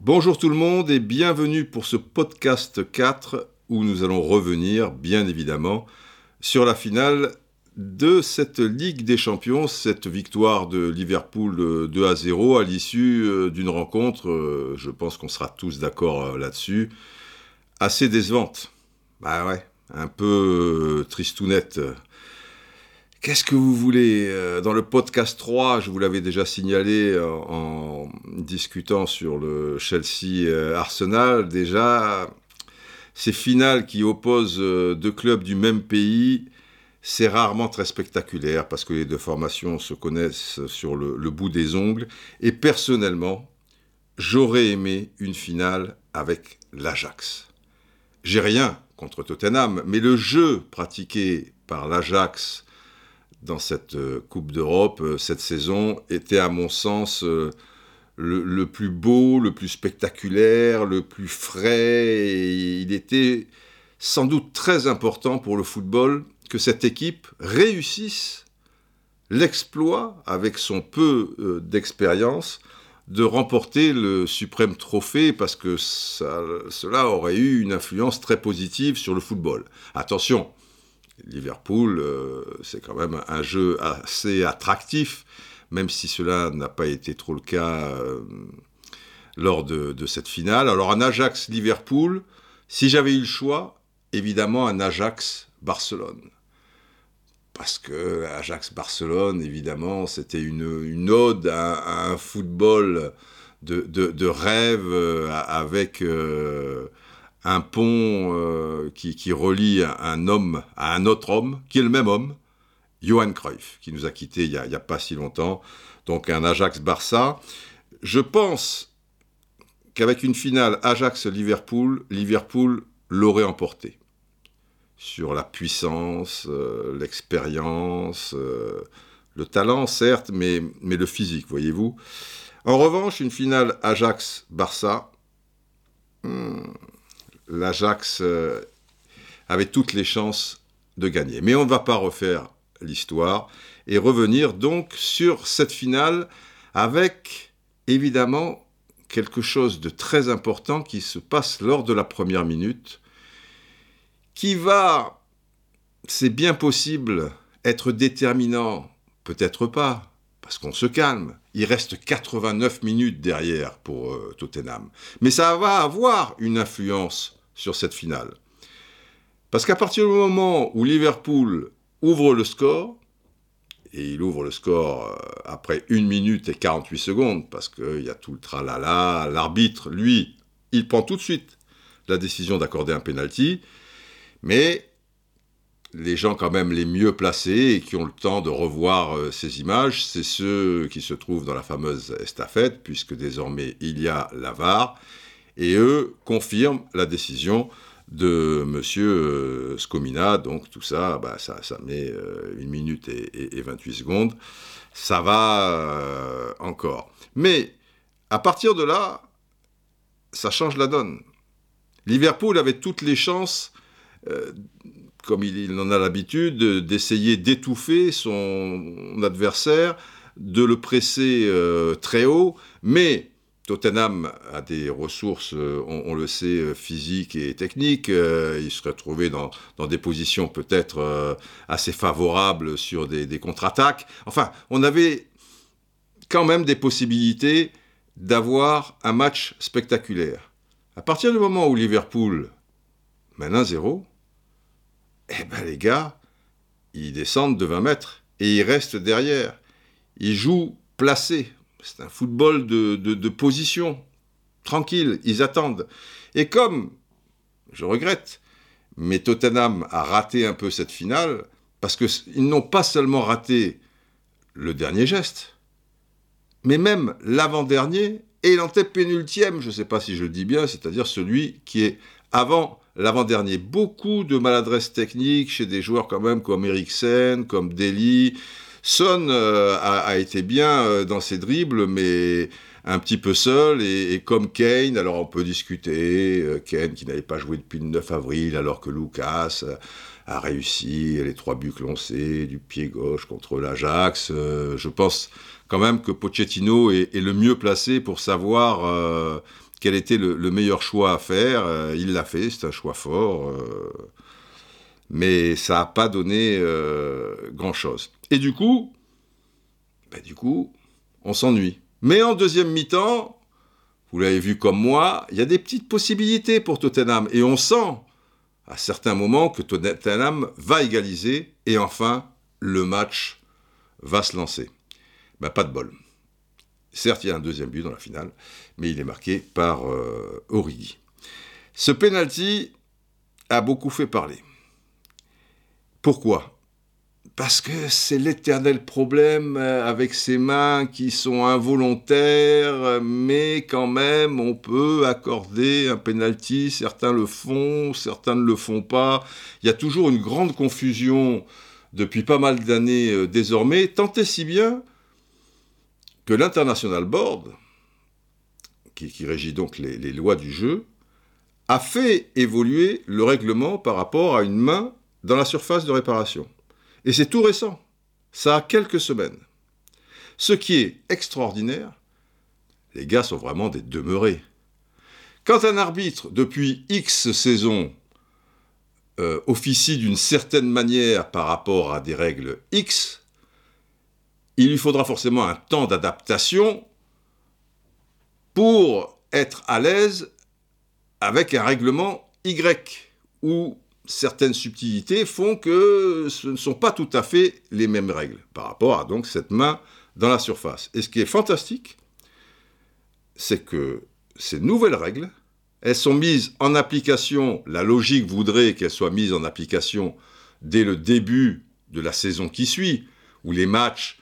Bonjour tout le monde et bienvenue pour ce podcast 4 où nous allons revenir, bien évidemment, sur la finale de cette Ligue des Champions, cette victoire de Liverpool 2 à 0 à l'issue euh, d'une rencontre, euh, je pense qu'on sera tous d'accord euh, là-dessus, assez décevante. Bah ouais, un peu tristounette. Qu'est-ce que vous voulez Dans le podcast 3, je vous l'avais déjà signalé en discutant sur le Chelsea-Arsenal, déjà, ces finales qui opposent deux clubs du même pays, c'est rarement très spectaculaire parce que les deux formations se connaissent sur le, bout des ongles. Et personnellement, j'aurais aimé une finale avec l'Ajax. J'ai rien contre Tottenham, mais le jeu pratiqué par l'Ajax dans cette euh, Coupe d'Europe euh, cette saison était à mon sens euh, le, plus beau, le plus spectaculaire, le plus frais. Et il était sans doute très important pour le football que cette équipe réussisse l'exploit, avec son peu d'expérience, de remporter le suprême trophée parce que cela aurait eu une influence très positive sur le football. Attention, Liverpool, euh, c'est quand même un jeu assez attractif, même si cela n'a pas été trop le cas euh, lors de, cette finale. Alors un Ajax-Liverpool, si j'avais eu le choix, évidemment un Ajax-Barcelone parce que Ajax-Barcelone, évidemment, c'était une, ode à, un football de, rêve euh, avec un pont euh, qui, relie un, homme à un autre homme, qui est le même homme, Johan Cruyff, qui nous a quittés il n'y a, pas si longtemps. Donc un Ajax-Barça. Je pense qu'avec une finale Ajax-Liverpool, Liverpool l'aurait emporté sur la puissance, euh, l'expérience, euh, le talent, certes, mais, mais le physique, voyez-vous. En revanche, une finale Ajax-Barça, hmm, l'Ajax euh, avait toutes les chances de gagner. Mais on ne va pas refaire l'histoire et revenir donc sur cette finale avec évidemment quelque chose de très important qui se passe lors de la première minute qui va, c'est bien possible, être déterminant, peut-être pas, parce qu'on se calme. Il reste 89 minutes derrière pour euh, Tottenham. Mais ça va avoir une influence sur cette finale. Parce qu'à partir du moment où Liverpool ouvre le score, et il ouvre le score euh, après 1 minute et 48 secondes, parce qu'il y a tout le tralala, l'arbitre, lui, il prend tout de suite la décision d'accorder un penalty, mais les gens quand même les mieux placés et qui ont le temps de revoir euh, ces images, c'est ceux qui se trouvent dans la fameuse estafette, puisque désormais il y a l'avare, et eux confirment la décision de M. Euh, Scomina, donc tout ça, bah, ça, met euh, une minute et, et, 28 secondes, ça va encore. Mais à partir de là, ça change la donne. Liverpool avait toutes les chances euh, comme il, en a l'habitude, d'essayer d'étouffer son adversaire, de le presser euh, très haut, mais Tottenham a des ressources, euh, on, le sait, physiques et techniques. il se retrouvait dans, des positions peut-être assez favorables sur des, des contre-attaques. Enfin, on avait quand même des possibilités d'avoir un match spectaculaire. À partir du moment où Liverpool mène 1-0, eh ben les gars, ils descendent de 20 mètres et ils restent derrière. Ils jouent placés. C'est un football de, position. Tranquille, ils attendent. Et comme, je regrette, mais Tottenham a raté un peu cette finale, parce qu'ils n'ont pas seulement raté le dernier geste, mais même l'avant-dernier et l'antépénultième, je ne sais pas si je le dis bien, c'est-à-dire celui qui est avant l'avant-dernier. Beaucoup de maladresse technique chez des joueurs quand même comme Eriksen, comme Deli. Son euh, a, été bien euh, dans ses dribbles, mais un petit peu seul, et, comme Kane, alors on peut discuter, euh, Kane qui n'avait pas joué depuis le 9 avril, alors que Lucas a réussi les trois buts sait, du pied gauche contre l'Ajax. Je pense quand même que Pochettino est, le mieux placé pour savoir quel était le, meilleur choix à faire. Il l'a fait, c'est un choix fort. mais ça n'a pas donné grand-chose. Et du coup, ben, du coup, on s'ennuie. Mais en deuxième mi-temps, vous l'avez vu comme moi, il y a des petites possibilités pour Tottenham. Et on sent à certains moments que Tottenham va égaliser. Et enfin, le match va se lancer. Ben, pas de bol. Certes, il y a un deuxième but dans la finale, mais il est marqué par euh. Ce penalty a beaucoup fait parler. Pourquoi? Parce que c'est l'éternel problème euh, avec ces mains qui sont involontaires, mais quand même on peut accorder un penalty, certains le font, certains ne le font pas. Il y a toujours une grande confusion depuis pas mal d'années euh, désormais, tant et si bien que l'International Board, qui, régit donc les, les lois du jeu, a fait évoluer le règlement par rapport à une main dans la surface de réparation. Et c'est tout récent. Ça a quelques semaines. Ce qui est extraordinaire, les gars sont vraiment des demeurés. Quand un arbitre, depuis X saisons, euh, officie d'une certaine manière par rapport à des règles X, il lui faudra forcément un temps d'adaptation pour être à l'aise avec un règlement Y, ou certaines subtilités font que ce ne sont pas tout à fait les mêmes règles par rapport à donc cette main dans la surface. Et ce qui est fantastique, c'est que ces nouvelles règles, elles sont mises en application, la logique voudrait qu'elles soient mises en application dès le début de la saison qui suit, où les matchs,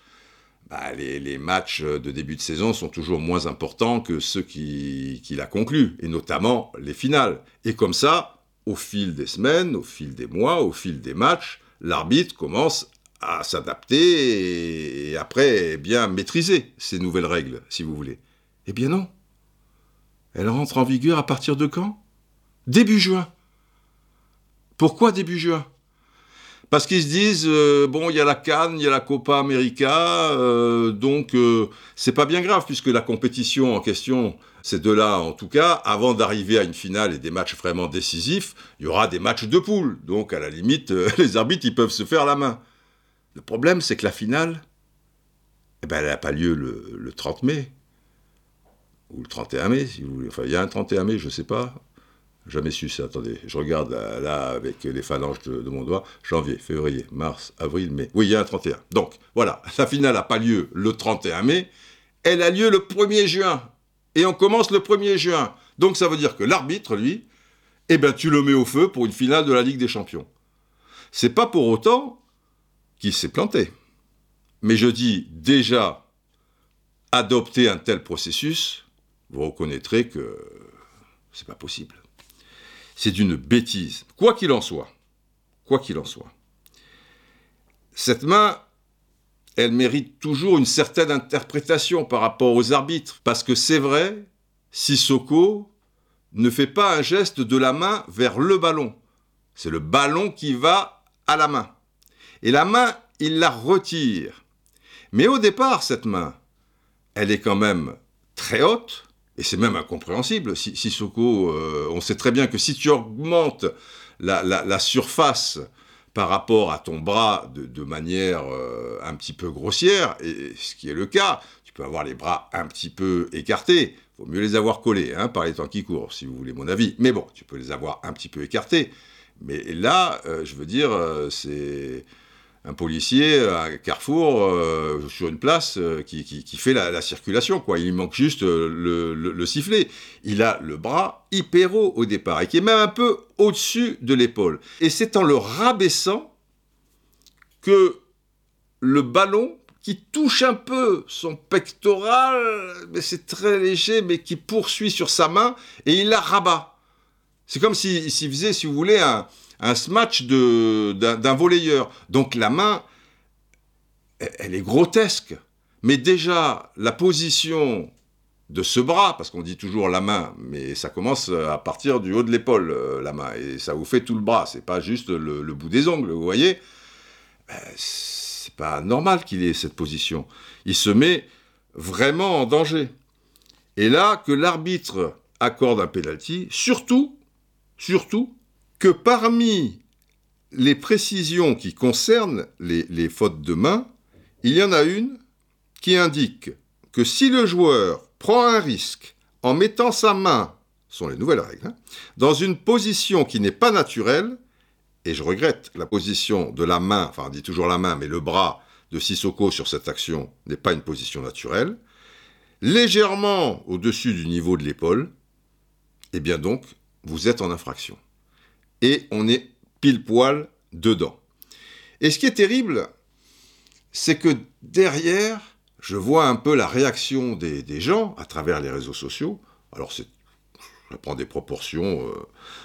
bah, les, matchs de début de saison sont toujours moins importants que ceux qui, qui la concluent, et notamment les finales. Et comme ça, au fil des semaines, au fil des mois, au fil des matchs, l'arbitre commence à s'adapter et après bien maîtriser ces nouvelles règles, si vous voulez. Eh bien non. Elle rentre en vigueur à partir de quand? Début juin. Pourquoi début juin? Parce qu'ils se disent euh, bon il y a la Cannes, il y a la Copa América, euh, donc euh, c'est pas bien grave puisque la compétition en question, ces deux-là en tout cas, avant d'arriver à une finale et des matchs vraiment décisifs, il y aura des matchs de poule. Donc à la limite, les arbitres ils peuvent se faire la main. Le problème c'est que la finale, eh ben, elle n'a pas lieu le, le 30 mai ou le 31 mai, si vous voulez. Enfin, il y a un 31 mai, je sais pas. Jamais su ça. Attendez, je regarde là, avec les phalanges de, mon doigt. Janvier, février, mars, avril, mai. Oui, il y a un 31. Donc, voilà, la finale n'a pas lieu le 31 mai. Elle a lieu le 1er juin. Et on commence le 1er juin. Donc, ça veut dire que l'arbitre, lui, eh ben, tu le mets au feu pour une finale de la Ligue des Champions. C'est pas pour autant qu'il s'est planté. Mais je dis déjà, adopter un tel processus, vous reconnaîtrez que c'est pas possible. C'est une bêtise. Quoi qu'il en soit, quoi qu'il en soit, cette main, elle mérite toujours une certaine interprétation par rapport aux arbitres. Parce que c'est vrai, Sissoko ne fait pas un geste de la main vers le ballon. C'est le ballon qui va à la main. Et la main, il la retire. Mais au départ, cette main, elle est quand même très haute, et c'est même incompréhensible. Si, Sissoko, euh, on sait très bien que si tu augmentes la, surface par rapport à ton bras de, manière euh, un petit peu grossière, et ce qui est le cas, tu peux avoir les bras un petit peu écartés. Il vaut mieux les avoir collés hein, par les temps qui courent, si vous voulez mon avis. Mais bon, tu peux les avoir un petit peu écartés. Mais là, euh, je veux dire, c'est un policier à Carrefour euh, sur une place euh, qui, fait la, circulation. Quoi. Il manque juste euh, le, sifflet. Il a le bras hyper haut au départ et qui est même un peu au-dessus de l'épaule. Et c'est en le rabaissant que le ballon qui touche un peu son pectoral, mais c'est très léger, mais qui poursuit sur sa main et il la rabat. C'est comme s'il faisait, si vous voulez, un, un smash d'un volleyeur. Donc la main, elle est grotesque. Mais déjà, la position de ce bras, parce qu'on dit toujours la main, mais ça commence à partir du haut de l'épaule, euh, la main, et ça vous fait tout le bras, c'est pas juste le, bout des ongles, vous voyez ben, C'est pas normal qu'il ait cette position. Il se met vraiment en danger. Et là, que l'arbitre accorde un penalty, surtout, surtout, que parmi les précisions qui concernent les, fautes de main, il y en a une qui indique que si le joueur prend un risque en mettant sa main, ce sont les nouvelles règles, hein, dans une position qui n'est pas naturelle, et je regrette la position de la main, enfin on dit toujours la main, mais le bras de Sissoko sur cette action n'est pas une position naturelle, légèrement au-dessus du niveau de l'épaule, eh bien donc, vous êtes en infraction. Et on est pile poil dedans. Et ce qui est terrible, c'est que derrière, je vois un peu la réaction des, gens à travers les réseaux sociaux. Alors, ça prend des proportions euh,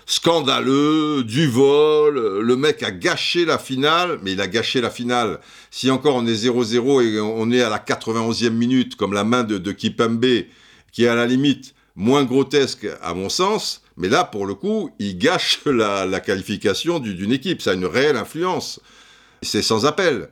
scandaleux, du vol, le mec a gâché la finale, mais il a gâché la finale. Si encore on est 0-0 et on est à la 91e minute, comme la main de, de Kipembe, qui est à la limite moins grotesque à mon sens, mais là, pour le coup, il gâche la, qualification d'une équipe. Ça a une réelle influence. C'est sans appel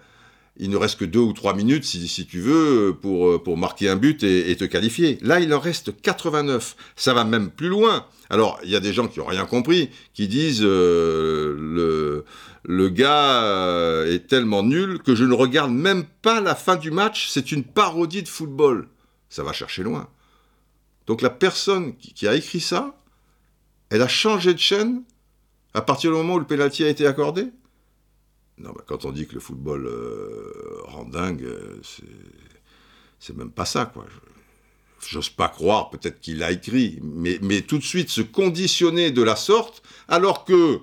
il ne reste que deux ou trois minutes, si, tu veux, pour, pour marquer un but et, te qualifier. Là, il en reste 89. Ça va même plus loin. Alors, il y a des gens qui n'ont rien compris, qui disent euh, le, le gars euh, est tellement nul que je ne regarde même pas la fin du match. C'est une parodie de football. Ça va chercher loin. Donc la personne qui, a écrit ça, elle a changé de chaîne à partir du moment où le penalty a été accordé? Non, quand on dit que le football euh, rend dingue, euh, c'est même pas ça, quoi. J'ose pas croire, peut-être qu'il a écrit, mais, tout de suite se conditionner de la sorte, alors que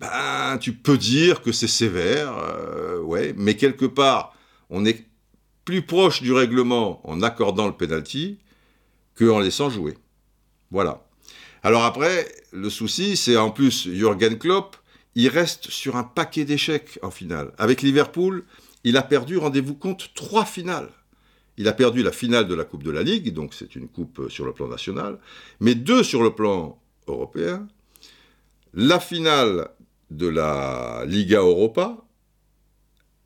ben, tu peux dire que c'est sévère, euh, ouais, mais quelque part, on est plus proche du règlement en accordant le penalty qu'en laissant jouer. Voilà. Alors après, le souci, c'est en plus Jürgen Klopp, il reste sur un paquet d'échecs en finale. Avec Liverpool, il a perdu, rendez-vous compte, trois finales. Il a perdu la finale de la Coupe de la Ligue, donc c'est une coupe sur le plan national, mais deux sur le plan européen. La finale de la Liga Europa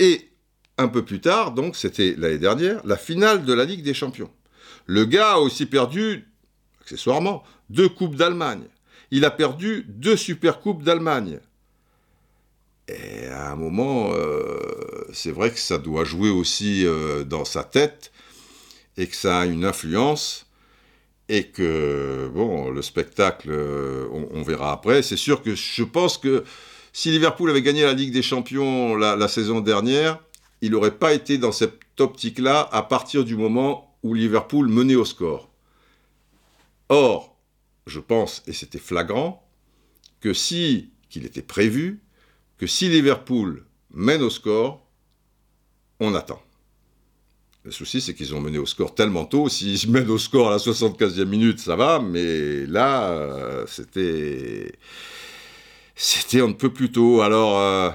et un peu plus tard, donc c'était l'année dernière, la finale de la Ligue des Champions. Le gars a aussi perdu, accessoirement, deux Coupes d'Allemagne. Il a perdu deux Supercoupes d'Allemagne. Et à un moment, euh, c'est vrai que ça doit jouer aussi euh, dans sa tête et que ça a une influence et que, bon, le spectacle, euh, on, verra après. C'est sûr que je pense que si Liverpool avait gagné la Ligue des Champions la, saison dernière, il n'aurait pas été dans cette optique-là à partir du moment où Liverpool menait au score. Or, je pense, et c'était flagrant, que si, qu'il était prévu, que si Liverpool mène au score, on attend. Le souci, c'est qu'ils ont mené au score tellement tôt. S'ils mènent au score à la 75e minute, ça va, mais là, euh, c'était. C'était on ne peut plus tôt. Alors, euh,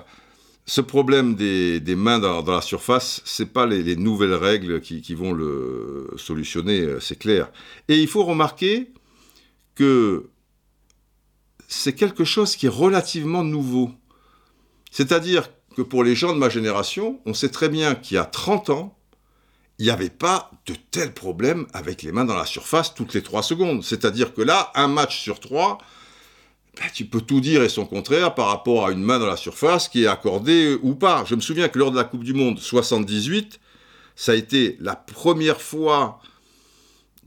ce problème des, mains dans, la surface, c'est pas les, nouvelles règles qui, qui, vont le solutionner, euh, c'est clair. Et il faut remarquer que c'est quelque chose qui est relativement nouveau. C'est-à-dire que pour les gens de ma génération, on sait très bien qu'il y a 30 ans, il n'y avait pas de tels problèmes avec les mains dans la surface toutes les 3 secondes. C'est-à-dire que là, un match sur 3, ben, tu peux tout dire et son contraire par rapport à une main dans la surface qui est accordée ou pas. Je me souviens que lors de la Coupe du Monde 78, ça a été la première fois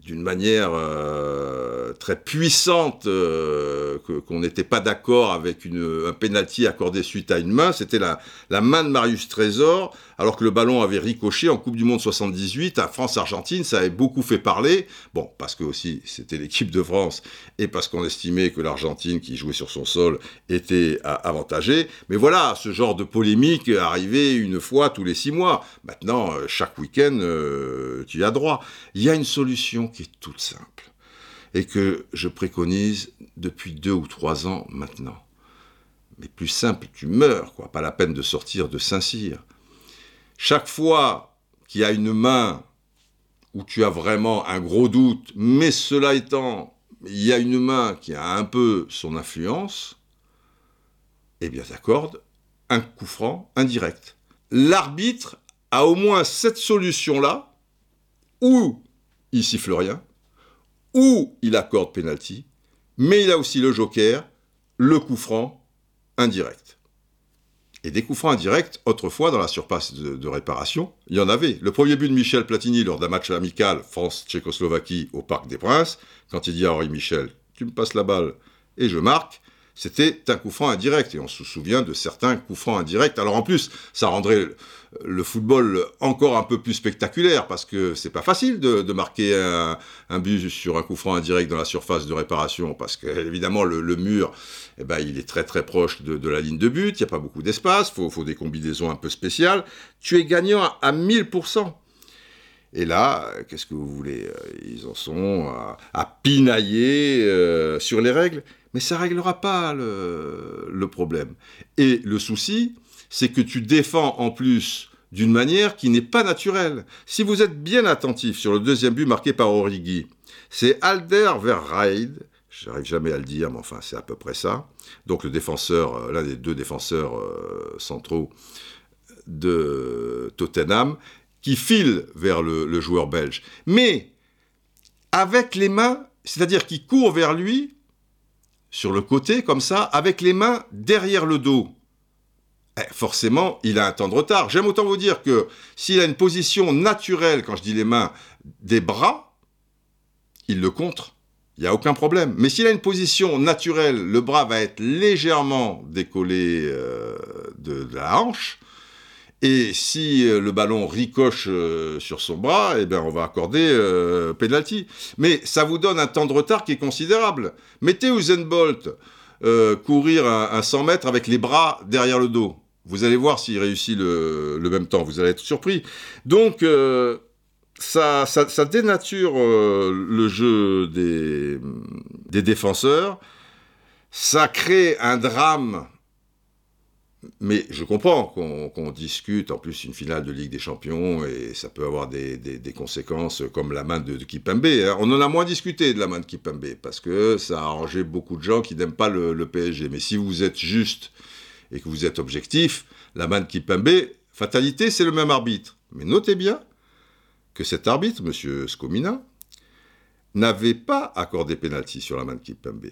d'une manière euh, très puissante euh, qu'on n'était pas d'accord avec une, un penalty accordé suite à une main. C'était la, la main de Marius Trésor, alors que le ballon avait ricoché en Coupe du Monde 78 à France-Argentine. Ça avait beaucoup fait parler. Bon, parce que aussi c'était l'équipe de France et parce qu'on estimait que l'Argentine qui jouait sur son sol était avantagée. Mais voilà, ce genre de polémique arrivait une fois tous les six mois. Maintenant, euh, chaque week-end, tu y as droit. Il y a une solution qui est toute simple et que je préconise depuis deux ou trois ans maintenant. Mais plus simple, tu meurs, quoi. Pas la peine de sortir de Saint-Cyr. Chaque fois qu'il y a une main où tu as vraiment un gros doute, mais cela étant, il y a une main qui a un peu son influence, eh bien, t'accordes un coup franc indirect. L'arbitre a au moins cette solution-là, où il siffle rien, ou il accorde penalty, mais il a aussi le joker, le coup franc indirect. Et des coups francs indirects, autrefois, dans la surface de, réparation, il y en avait. Le premier but de Michel Platini lors d'un match amical France-Tchécoslovaquie au Parc des Princes, quand il dit à Henri Michel Tu me passes la balle et je marque, c'était un coup franc indirect. Et on se souvient de certains coups francs indirects. Alors en plus, ça rendrait le football encore un peu plus spectaculaire parce que c'est pas facile de, marquer un, but sur un coup franc indirect dans la surface de réparation parce que évidemment le, mur, eh ben, il est très très proche de, la ligne de but. Il n'y a pas beaucoup d'espace. Faut, faut des combinaisons un peu spéciales. Tu es gagnant à 1000%. Et là, qu'est-ce que vous voulez? Ils en sont à, pinailler euh, sur les règles mais ça réglera pas le, problème. Et le souci, c'est que tu défends en plus d'une manière qui n'est pas naturelle. Si vous êtes bien attentif sur le deuxième but marqué par Origi, c'est Alder Verreid, j'arrive jamais à le dire, mais enfin c'est à peu près ça. Donc le défenseur, euh, l'un des deux défenseurs euh, centraux de Tottenham, qui file vers le, le joueur belge. Mais avec les mains, c'est-à-dire qui court vers lui sur le côté, comme ça, avec les mains derrière le dos. Eh, forcément, il a un temps de retard. J'aime autant vous dire que s'il a une position naturelle, quand je dis les mains, des bras, il le contre. Il n'y a aucun problème. Mais s'il a une position naturelle, le bras va être légèrement décollé euh, de, la hanche. Et si euh, le ballon ricoche euh, sur son bras, eh bien, on va accorder euh, penalty. Mais ça vous donne un temps de retard qui est considérable. Mettez Usain Bolt courir un, 100 mètres avec les bras derrière le dos. Vous allez voir s'il réussit le, même temps. Vous allez être surpris. Donc, ça, ça, dénature le jeu des défenseurs. Ça crée un drame mais je comprends qu'on discute, en plus une finale de Ligue des Champions, et ça peut avoir des, conséquences comme la main de, Kipembe. Hein. On en a moins discuté de la main de Kipembe, parce que ça a arrangé beaucoup de gens qui n'aiment pas le, PSG. Mais si vous êtes juste et que vous êtes objectif, la main de Kipembe, fatalité, c'est le même arbitre. Mais notez bien que cet arbitre, M. Scomina, n'avait pas accordé pénalty sur la main de Kipembe.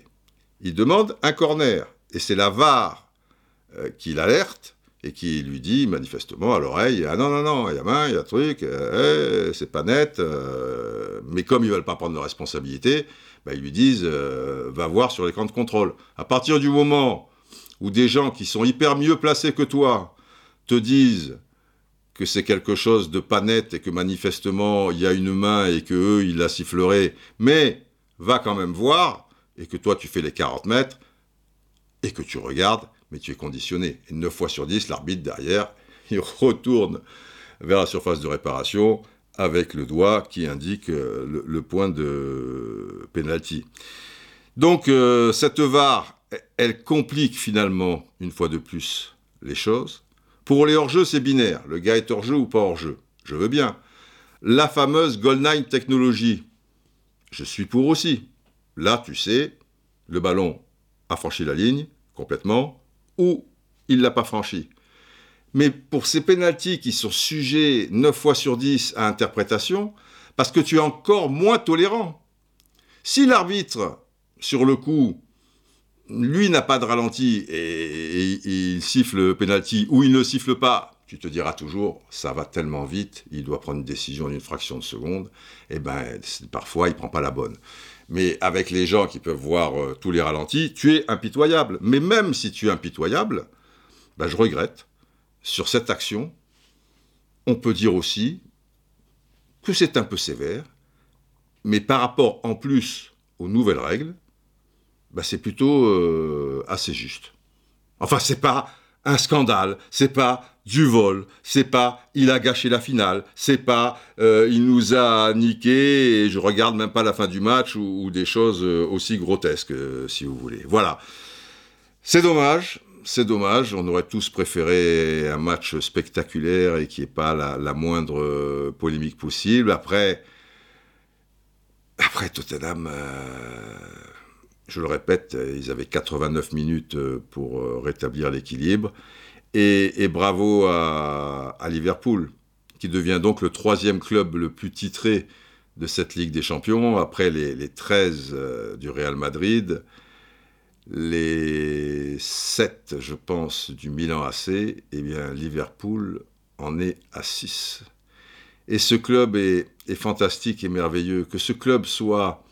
Il demande un corner, et c'est la VAR euh, qui l'alerte et qui lui dit manifestement à l'oreille Ah non, non, non, il y a main, il y a truc, euh, eh, c'est pas net. Euh, mais comme ils veulent pas prendre de responsabilité, bah, ils lui disent Va voir sur l'écran de contrôle. À partir du moment où des gens qui sont hyper mieux placés que toi te disent que c'est quelque chose de pas net et que manifestement il y a une main et que eux ils la siffleraient, mais va quand même voir et que toi tu fais les 40 mètres et que tu regardes mais tu es conditionné. Et 9 fois sur 10, l'arbitre derrière, il retourne vers la surface de réparation avec le doigt qui indique euh, le, point de penalty. Donc euh, cette VAR, elle complique finalement, une fois de plus, les choses. Pour les hors-jeux, c'est binaire. Le gars est hors-jeu ou pas hors-jeu. Je veux bien. La fameuse 9 technologie, je suis pour aussi. Là, tu sais, le ballon a franchi la ligne complètement, il ne l'a pas franchi. Mais pour ces pénalties qui sont sujets 9 fois sur 10 à interprétation, parce que tu es encore moins tolérant. Si l'arbitre, sur le coup, lui n'a pas de ralenti et, il siffle le pénalty ou il ne siffle pas, tu te diras toujours, ça va tellement vite, il doit prendre une décision en une fraction de seconde, et eh ben parfois il prend pas la bonne mais avec les gens qui peuvent voir euh, tous les ralentis, tu es impitoyable. Mais même si tu es impitoyable, bah, je regrette, sur cette action, on peut dire aussi que c'est un peu sévère, mais par rapport en plus aux nouvelles règles, bah, c'est plutôt euh, assez juste. Enfin, c'est pas un scandale, c'est pas du vol, c'est pas il a gâché la finale, c'est pas euh, il nous a niqué et je regarde même pas la fin du match ou, des choses euh, aussi grotesques, euh, si vous voulez. Voilà. C'est dommage, c'est dommage. On aurait tous préféré un match spectaculaire et qui n'y pas la, moindre polémique possible. Après, après Tottenham, je le répète, ils avaient 89 minutes pour rétablir l'équilibre. Et, bravo à, Liverpool, qui devient donc le troisième club le plus titré de cette Ligue des Champions, après les, les 13 du Real Madrid, les 7, je pense, du Milan AC, eh bien, Liverpool en est à 6. Et ce club est, fantastique et merveilleux. Que ce club soit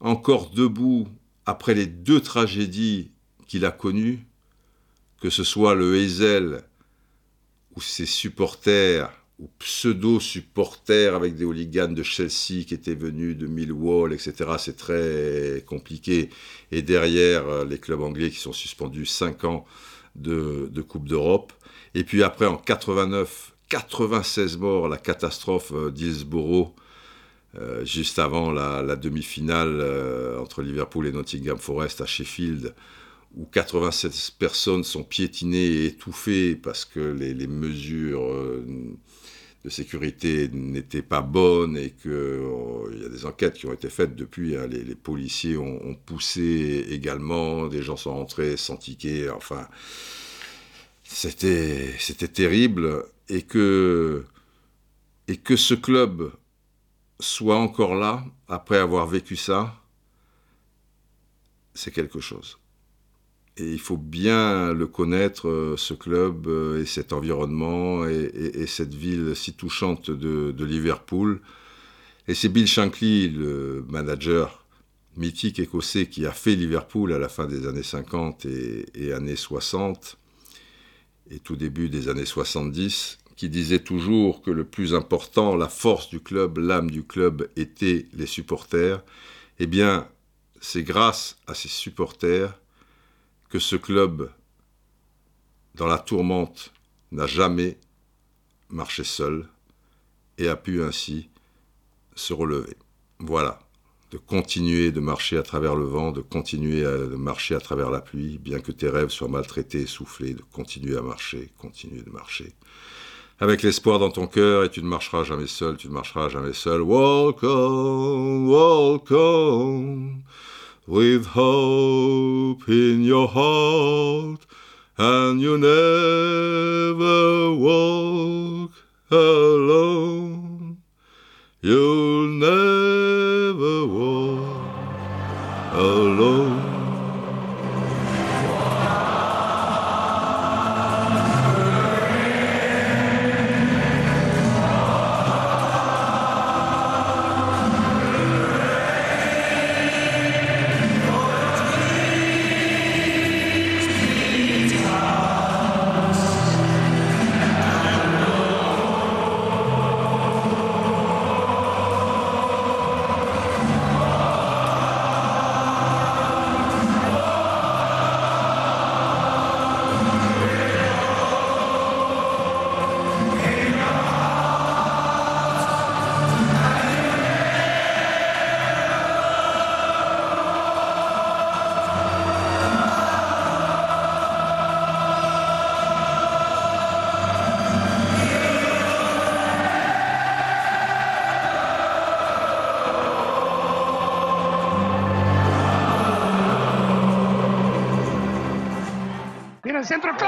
encore debout après les deux tragédies qu'il a connues, que ce soit le Hazel, où ses supporters ou pseudo-supporters avec des hooligans de Chelsea qui étaient venus de Millwall, etc. C'est très compliqué. Et derrière, euh, les clubs anglais qui sont suspendus 5 ans de, Coupe d'Europe. Et puis après, en 89, 96 morts, la catastrophe euh, d'Hillsborough, euh, juste avant la, demi-finale entre Liverpool et Nottingham Forest à Sheffield, où 87 personnes sont piétinées et étouffées parce que les, mesures de sécurité n'étaient pas bonnes et qu'il euh, y a des enquêtes qui ont été faites depuis. Hein. les, policiers ont, poussé également, des gens sont rentrés sans ticket. Enfin, c'était c'était terrible et que et que ce club soit encore là après avoir vécu ça, c'est quelque chose. Et il faut bien le connaître, euh, ce club euh, et cet environnement et, cette ville si touchante de, Liverpool. Et c'est Bill Shankly, le manager mythique écossais qui a fait Liverpool à la fin des années 50 et, et années 60 et tout début des années 70, qui disait toujours que le plus important, la force du club, l'âme du club était les supporters. Eh bien, c'est grâce à ces supporters que ce club, dans la tourmente, n'a jamais marché seul et a pu ainsi se relever. Voilà, de continuer de marcher à travers le vent, de continuer à marcher à travers la pluie, bien que tes rêves soient maltraités, soufflés, de continuer à marcher, continuer de marcher. Avec l'espoir dans ton cœur, et tu ne marcheras jamais seul, tu ne marcheras jamais seul. Walk on, walk on with hope in your heart, and you never walk alone. Centro, clave, gol.